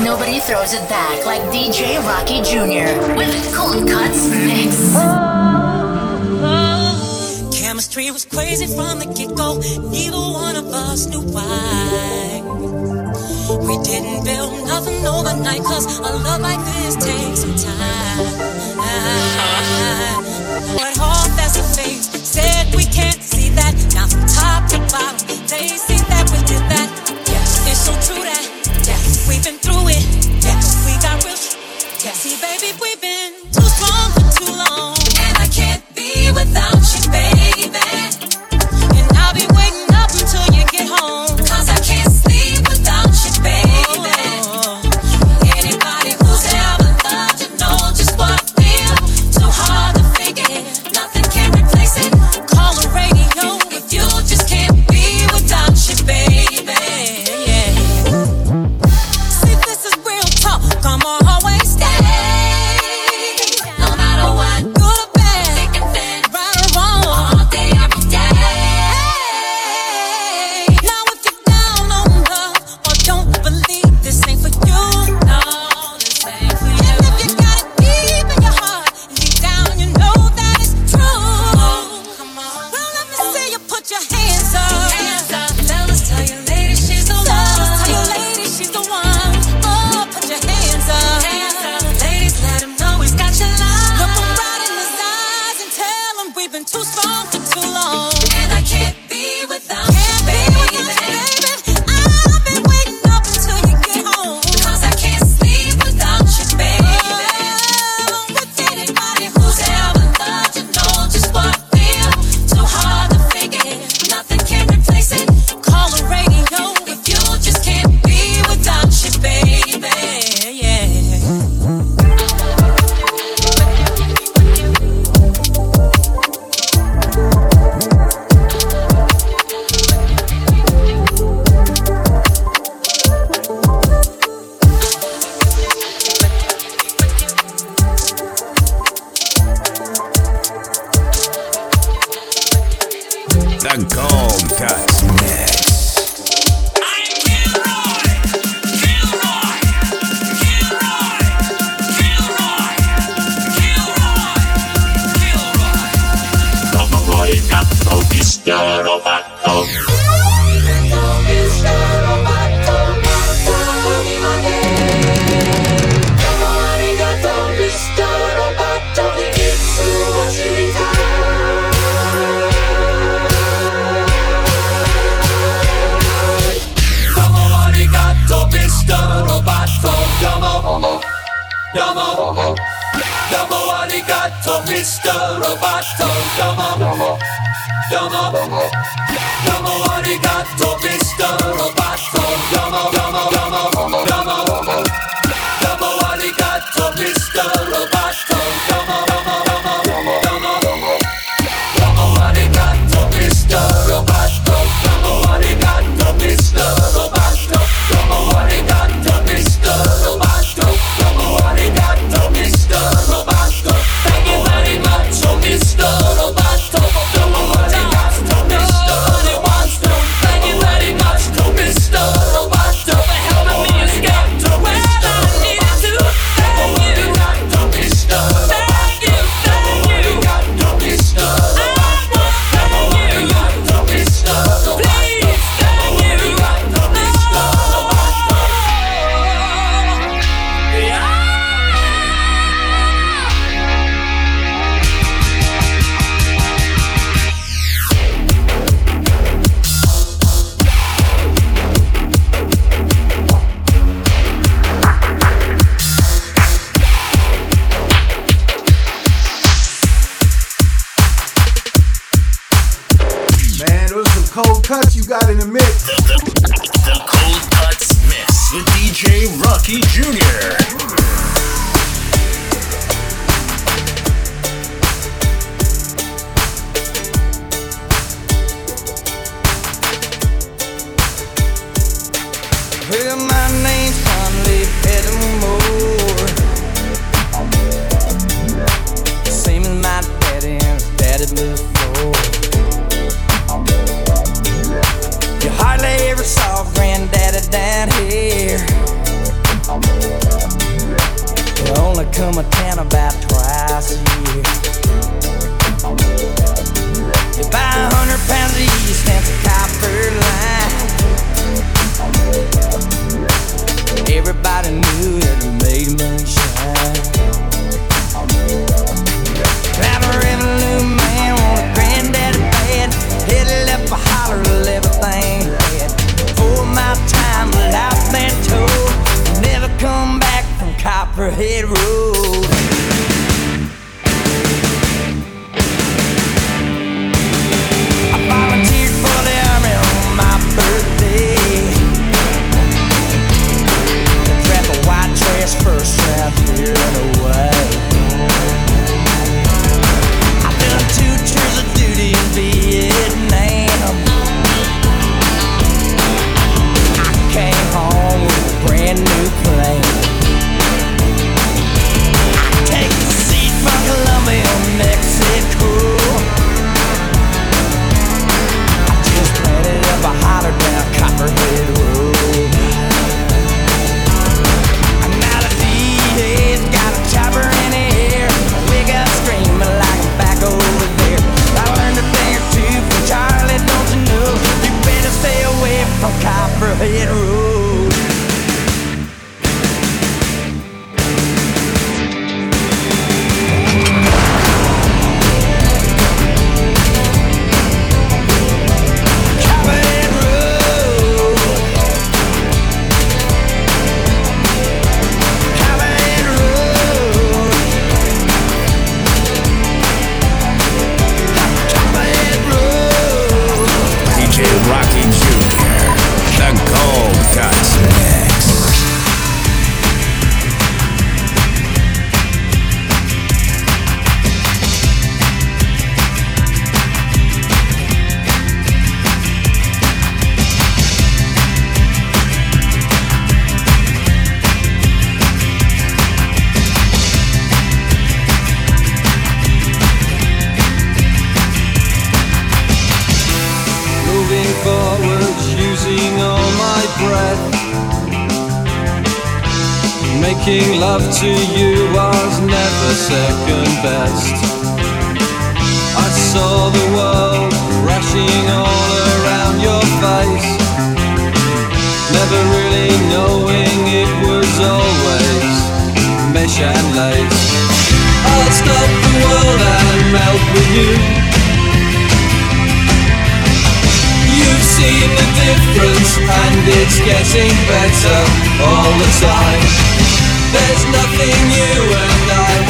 Nobody throws it back like DJ Rocky Jr. with Cold KuTZ Mix. Oh, oh. Chemistry was crazy from the get go. Neither one of us knew why. We didn't build nothing overnight, cause a love like this takes some time. But all that's a face said we can't see that. Now from top to bottom, they see that we did that. Yes. It's so true that yes. we've been Tessie, baby, we've been. smashing all around your face. Never really knowing it was always mesh and lace. I'll stop the world and melt with you. You've seen the difference and it's getting better all the time. There's nothing new and I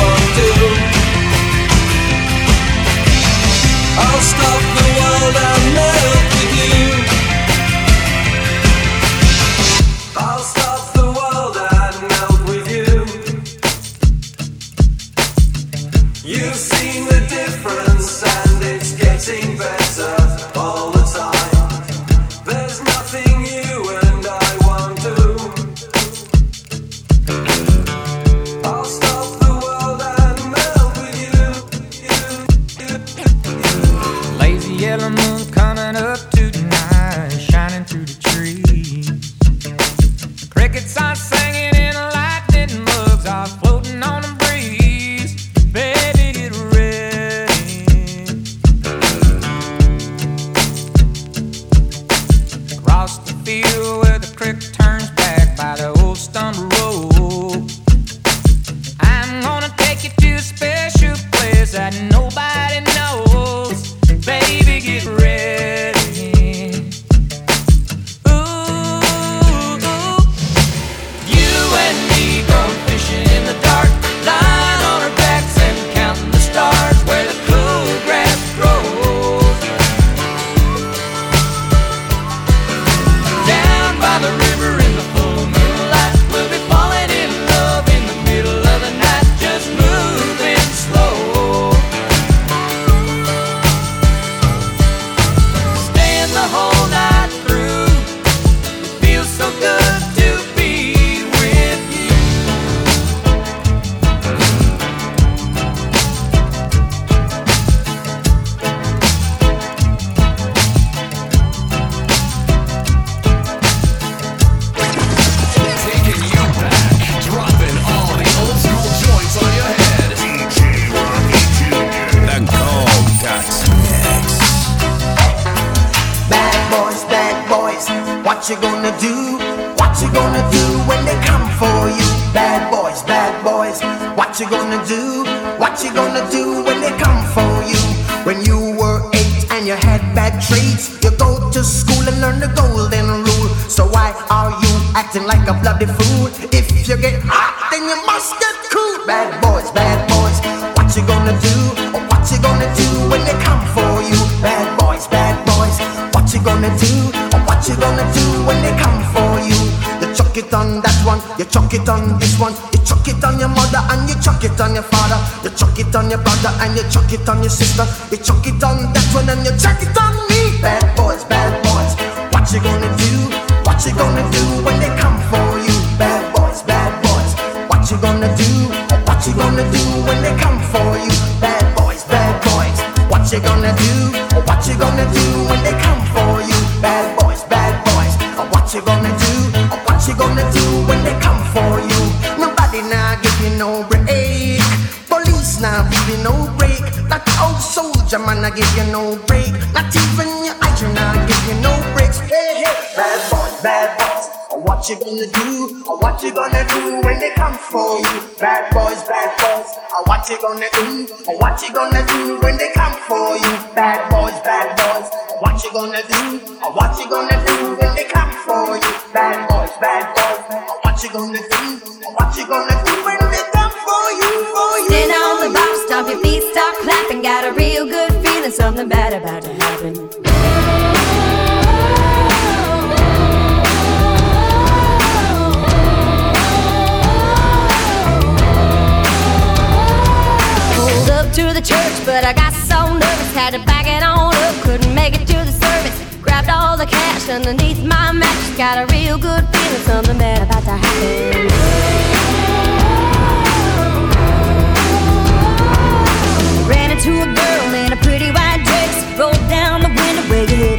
soldier man I give you no break. Not even your eyes now give you no breaks. Hey, hey, bad boys, bad boys. What you gonna do? What you gonna do when they come for you? Bad boys, bad boys. What you gonna do? What you gonna do when they come for you? Bad boys, bad boys. What you gonna do? What you gonna do when they come for you? Bad boys, bad boys. What you gonna do? What you gonna do when your feet, start clapping. Got a real good feeling, something bad about to happen. Pulled up to the church, but I got so nervous, had to back it on up. Couldn't make it to the service. Grabbed all the cash underneath my mattress. Got a real good feeling, something bad about to happen.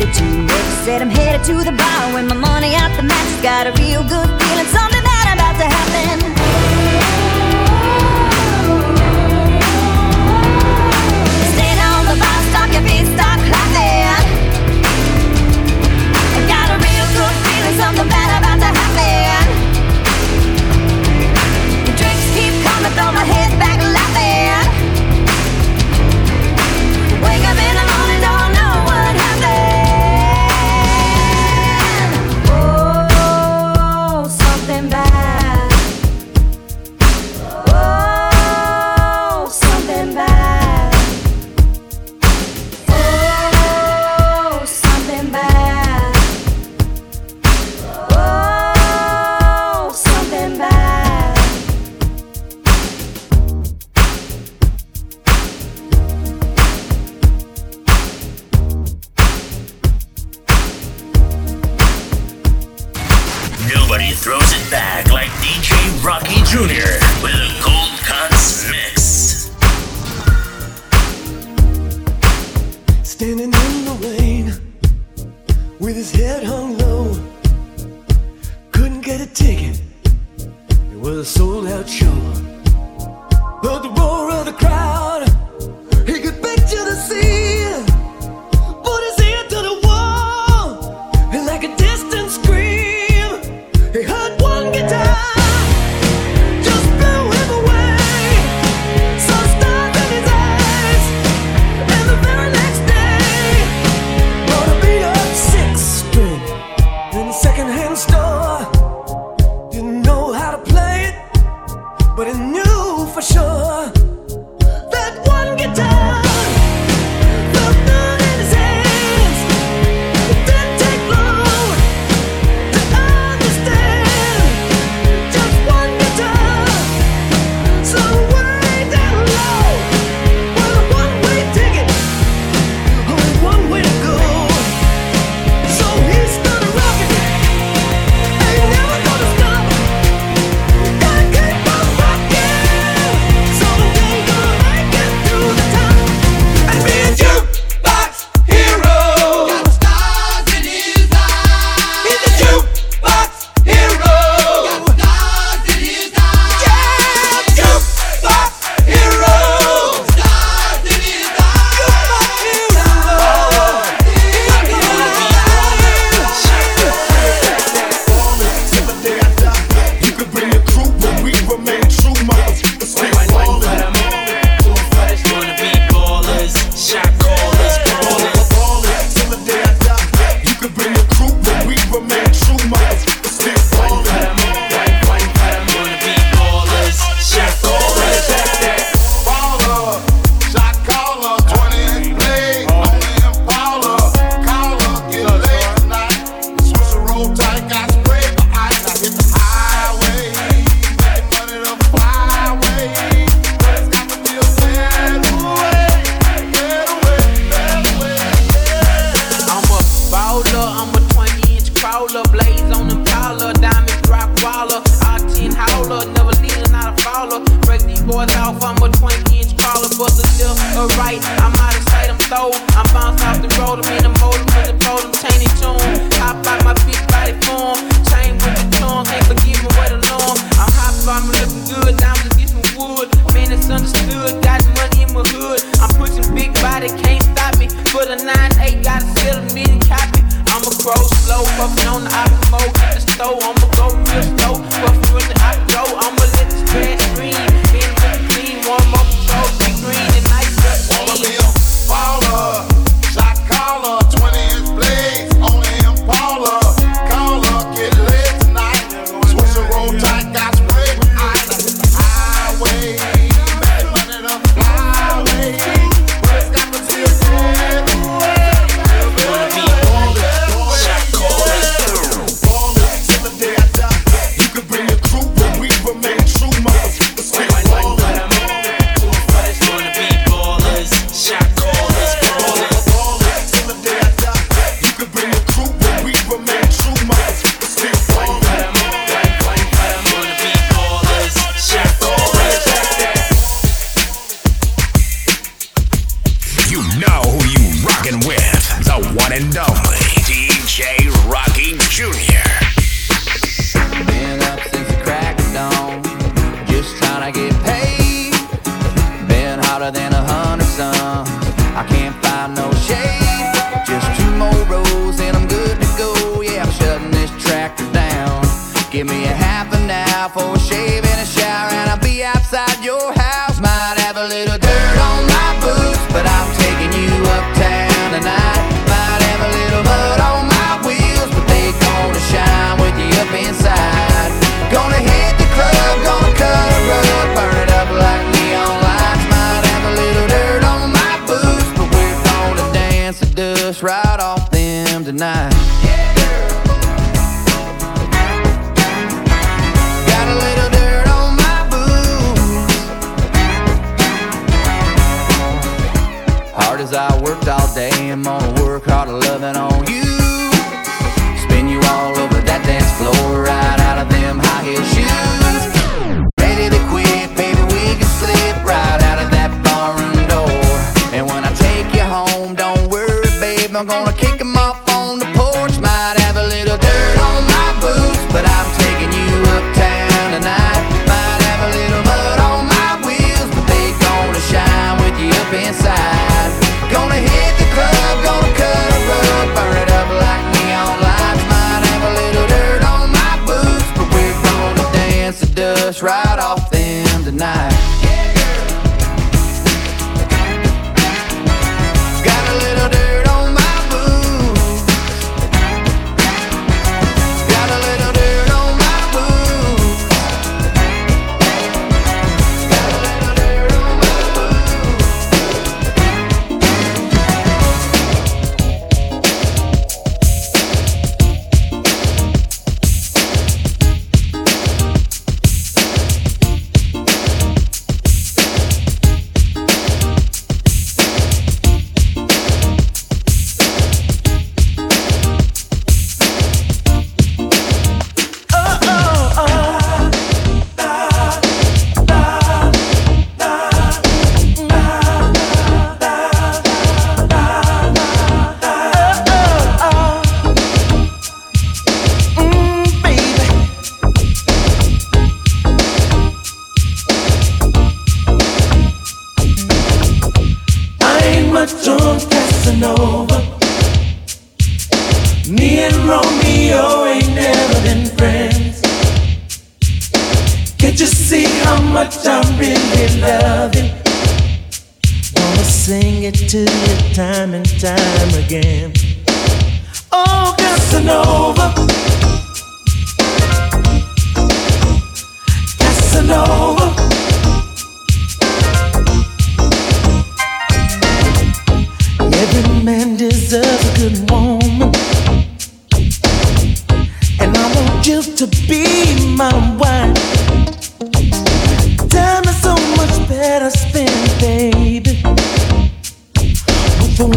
Headed. Said I'm headed to the bar with my money out the match. Got a real good feeling,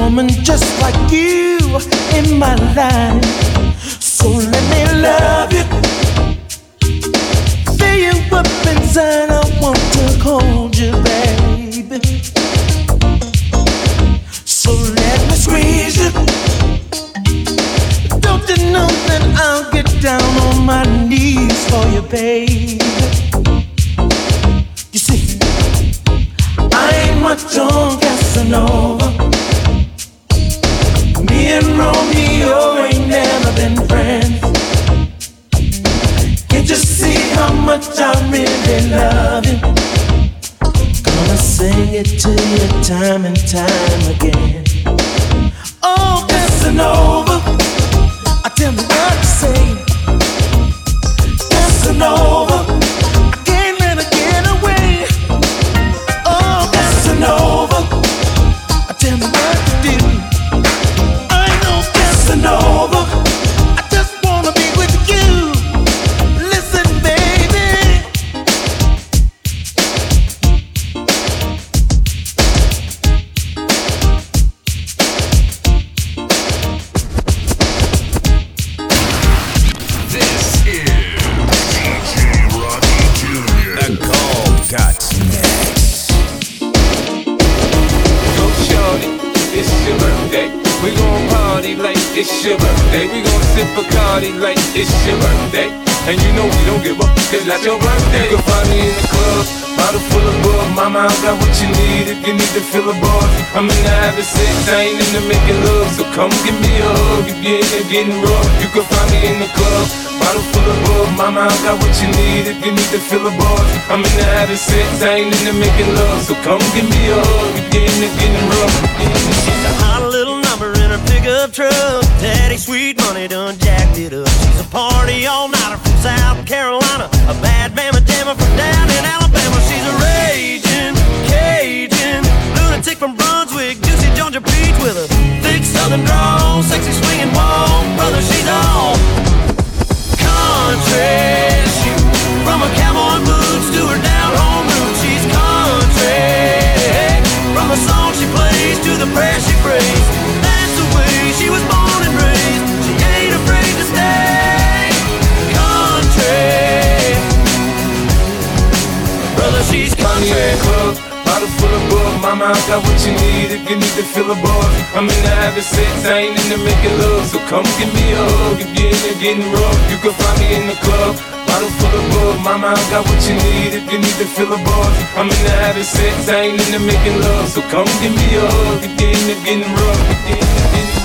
woman just like you in my life. So let me love you. Fill you up inside. I want to hold you, baby. So let me squeeze you. Don't you know that I'll get down on my knees for you, baby? You see, I ain't much on Casanova. Much I really love you. Gonna sing it to you time and time again. Oh, Casanova, I tell me what to say. Casanova, I ain't into making love. So come give me a hug if you're into getting rough. You can find me in the club, bottle full of bug. Mama, I got what you need if you need to fill a bar. I'm in the having sex, I ain't into making love. So come give me a hug if you're into getting rough. She's a hot little number in her pickup truck. Daddy Sweet Money done jacked it up. She's a party all nighter from South Carolina. A bad mama jammer from down in Alabama. She's a raging Cajun lunatic from Brunswick. Juicy Georgia peach with a thick southern drawl. Sexy swinging wall. Brother, she's all country. She, from her cowboy boots to her down home roots. She's country. From the song she plays to the prayer she prays. That's the way she was born and raised. She ain't afraid to stay country. Brother, she's me club, bottle full of bug. Mama, I got what you need if you need to fill a bar. I'm in the having sex, I ain't into making love. So come give me a hug if you're in into getting rough. You can find me in the club. Bottle full of bug, mama, I got what you need if you need to fill a bar. I'm in the having sex, I ain't into making love. So come give me a hug if you're. You're into getting rough.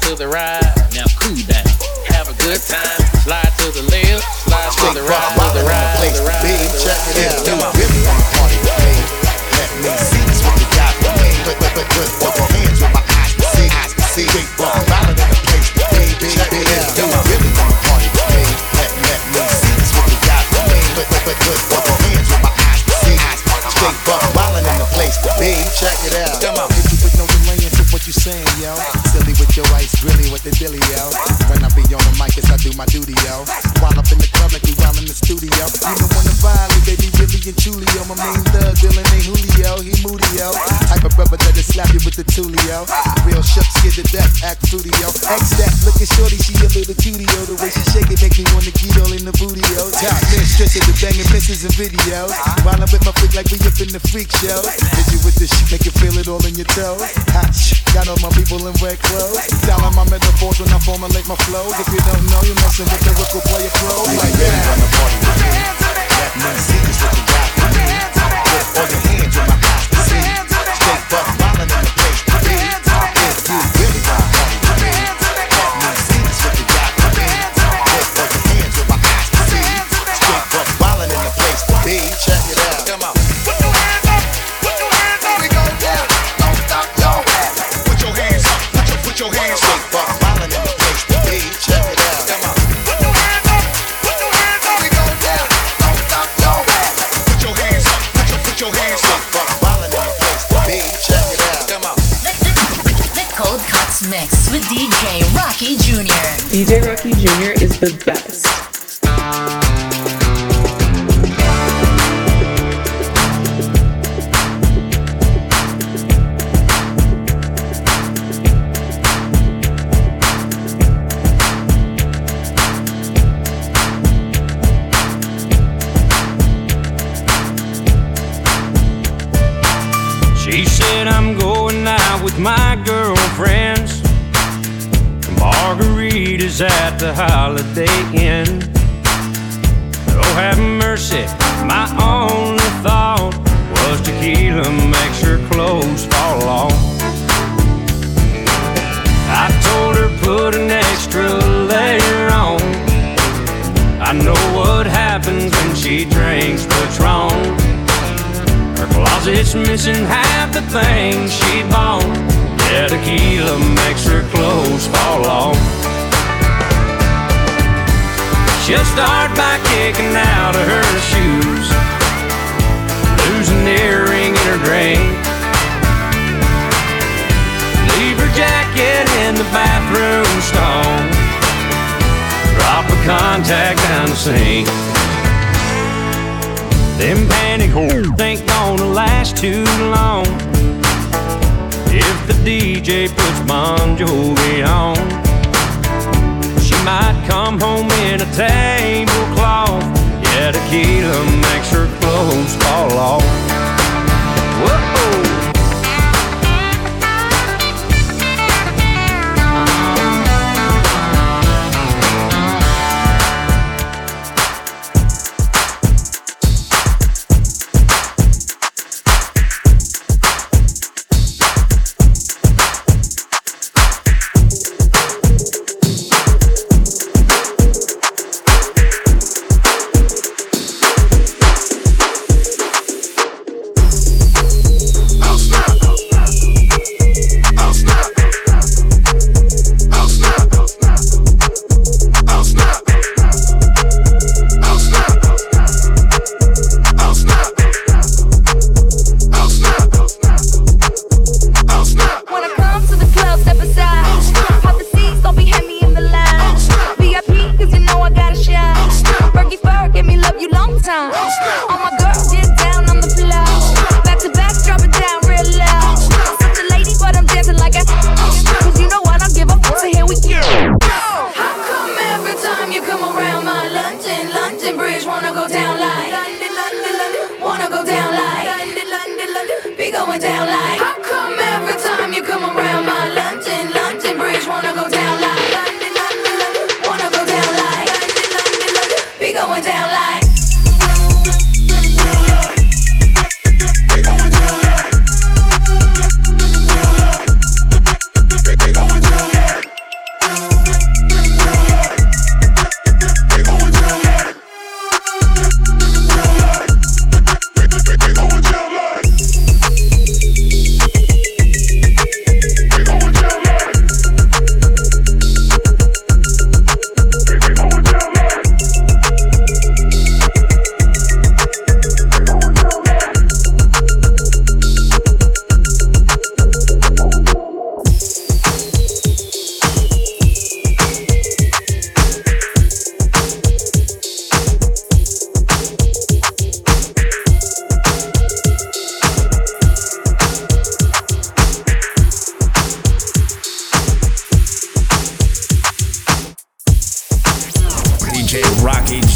to the right, now cool down. Have a good time. Slide to the left, slide to the right. pictures and videos. While I'm with my freak like we up in the freak show. Did you with this shit, make you feel it all in your toes. Hot shit, got all my people in red clothes. Styling my metaphors when I formulate my flows. If you don't know, you're messing with the lyrical player flow. Like. Yeah. Me. Me. Put your hands on my. Stay buck the best. the Holiday Inn.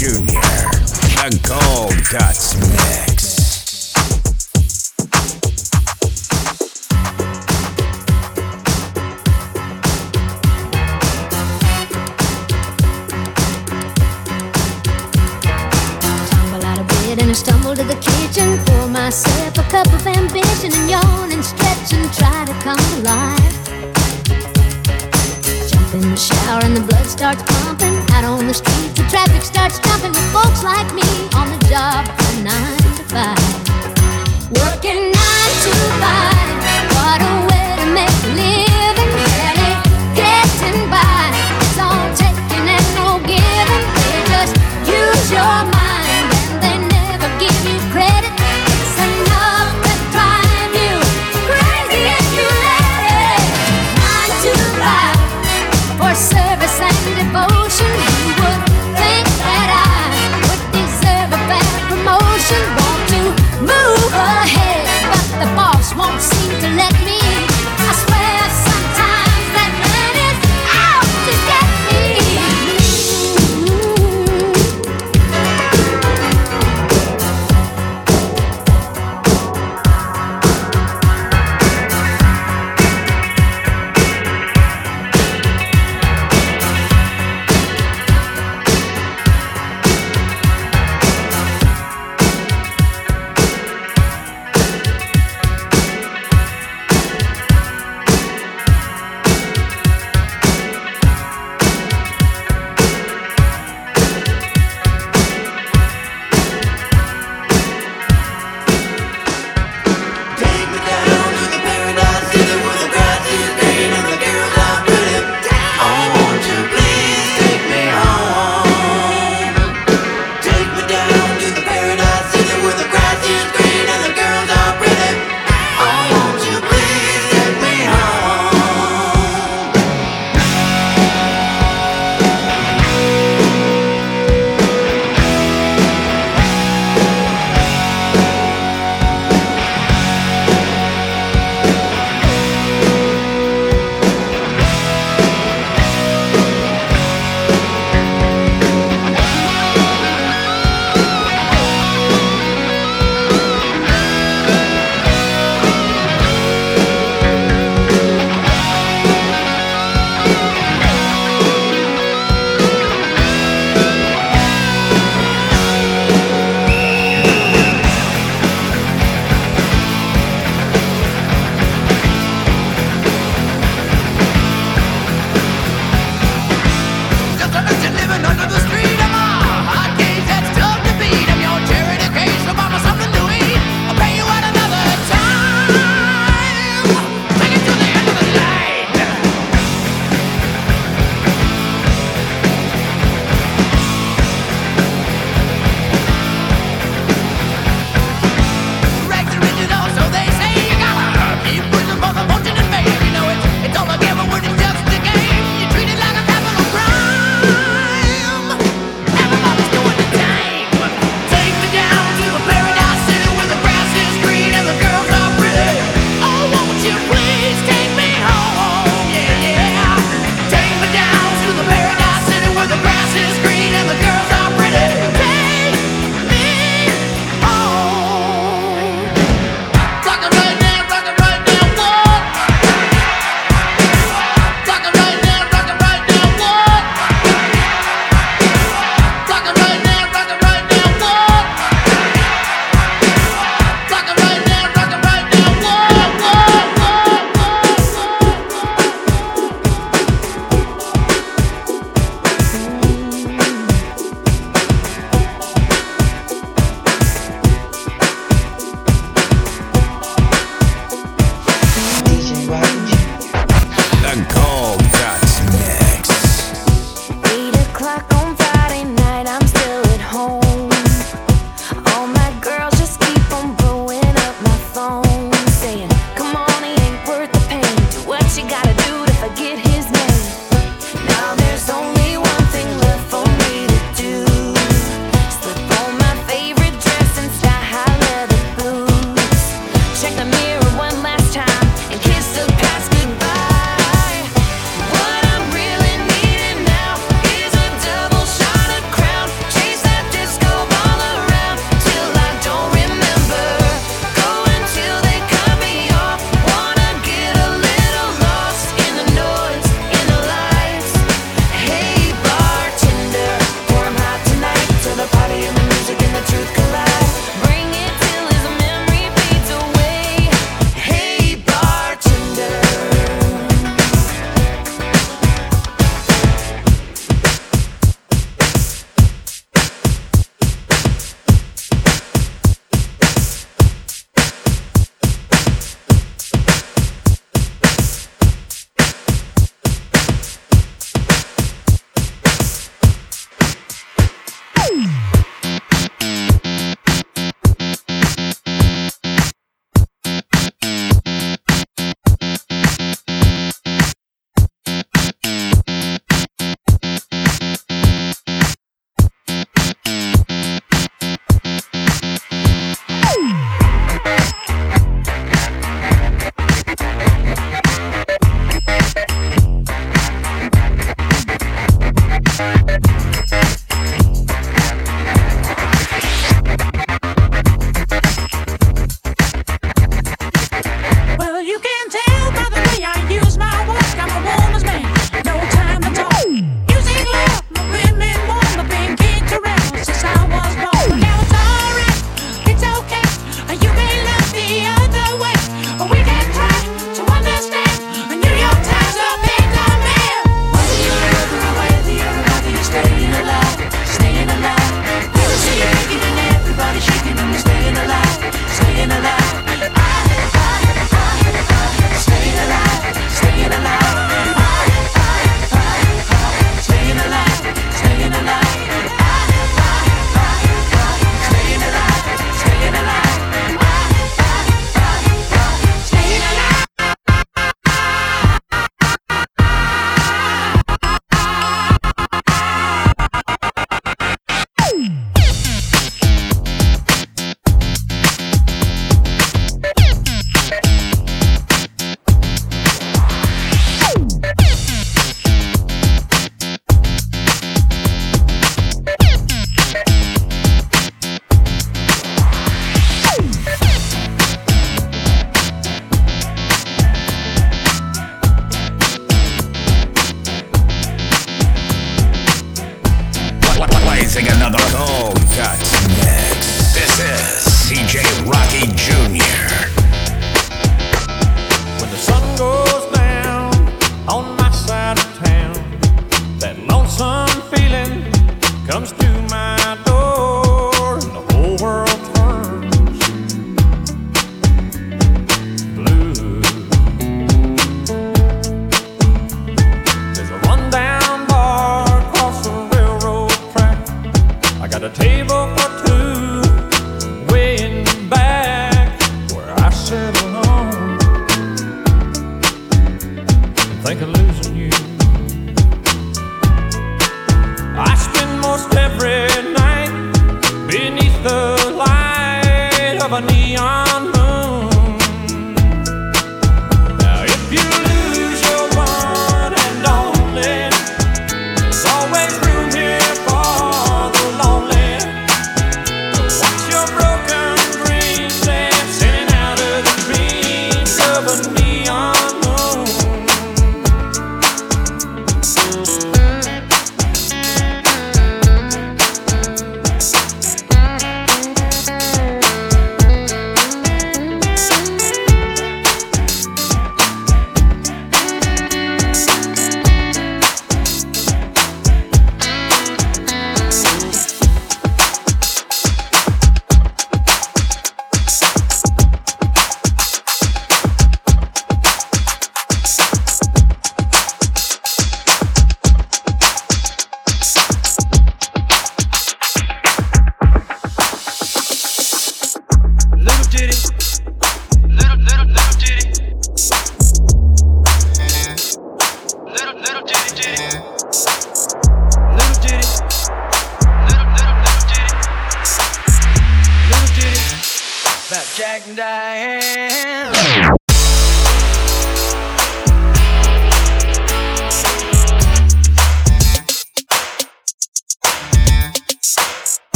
Jr. The Cold KuTZ Mix. Tumble out of bed and I stumble to the kitchen. Pour myself a cup of ambition and yawn and stretch and try to come to life. Jump in the shower and the blood starts pumping. Out on the streets, the traffic starts jumping with folks like me on the job from nine to five. Working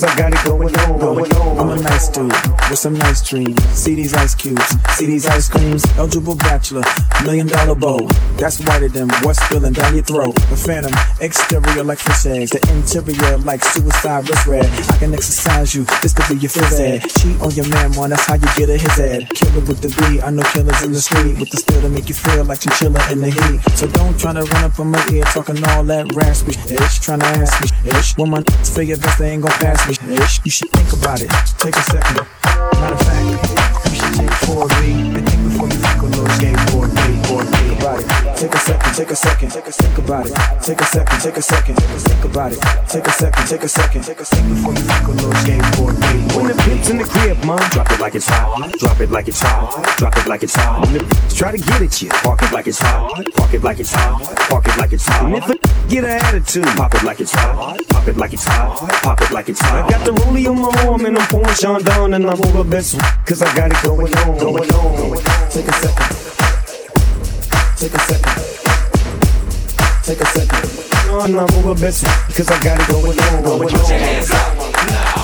best cause with some nice dreams. See these ice cubes, see these ice creams. Eligible bachelor, million dollar bow. That's whiter than what's spilling down your throat. The phantom, exterior like fish eggs, the interior like suicide wrist red. I can exercise you, this to be your phys ed. Cheat on your man, one, that's how you get a his head. Killer with the B, I know killers in the street with the steel to make you feel like chinchilla in the heat. So don't try to run up on my ear talking all that raspy ish. Trying to ask me ish. When my figure best, they ain't gonna pass me ish. You should think about it. Take a second. Matter of fact, you should take four of me and think before you think a little skateboard B or B about it. Take a second, take a second, take a think about it. Take a second, take a second, take a think about it. Take a second, take a second, take a think before you think a little skateboard When the pimp's in the crib, mom, drop it like it's hot. Drop it like it's hot. Drop it like it's hot. Try to get at you, park it like it's hot. Park it like it's hot. Park it like it's hot. And if get an attitude, pop it like it's hot. Pop it like it's hot. Pop it like it's hot. I got the rollie on my arm and I'm pouring Chandon and I'm over best cause I got it going on, going on. Take a second. Take a second. Take a second. On, I'm over best cause I got it going on. Put your hands up.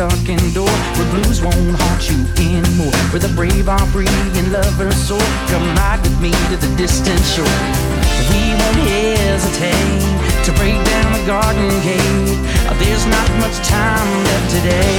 Darkened door where blues won't haunt you anymore. Where the brave are free and lovers soar. Come ride with me to the distant shore. We won't hesitate to break down the garden gate. There's not much time left today.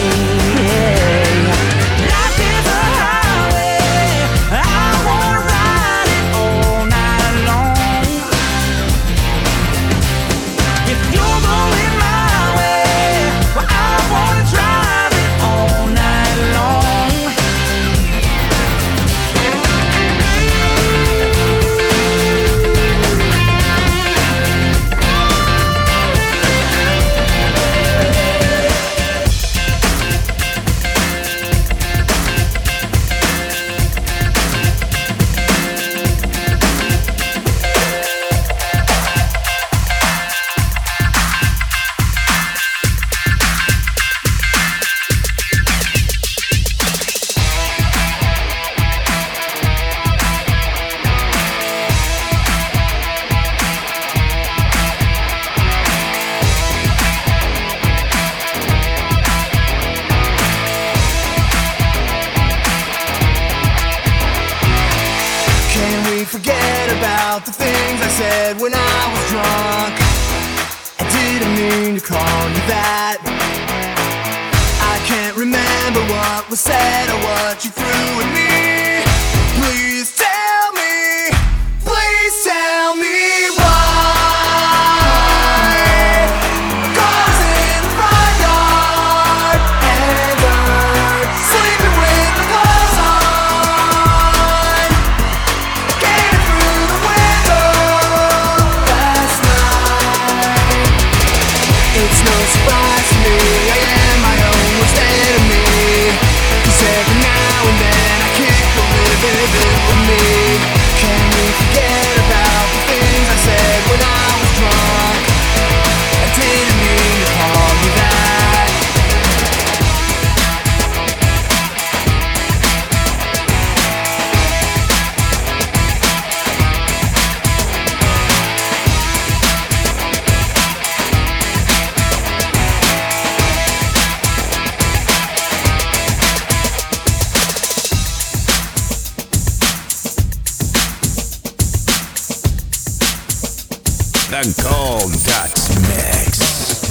Mix.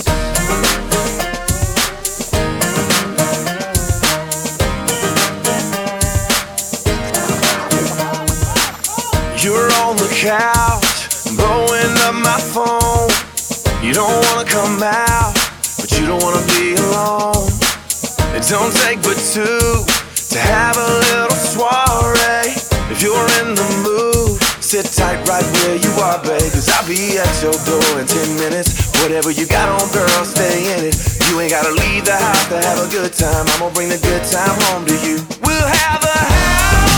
You're on the couch, blowing up my phone. You don't wanna come out, but you don't wanna be alone. It don't take but two to have a little soiree. If you're in the mood, sit tight right where you are, babe. Cause I'll be at your door in 10 minutes. Whatever you got on, girl, stay in it. You ain't gotta leave the house to have a good time. I'm gonna bring the good time home to you. We'll have a house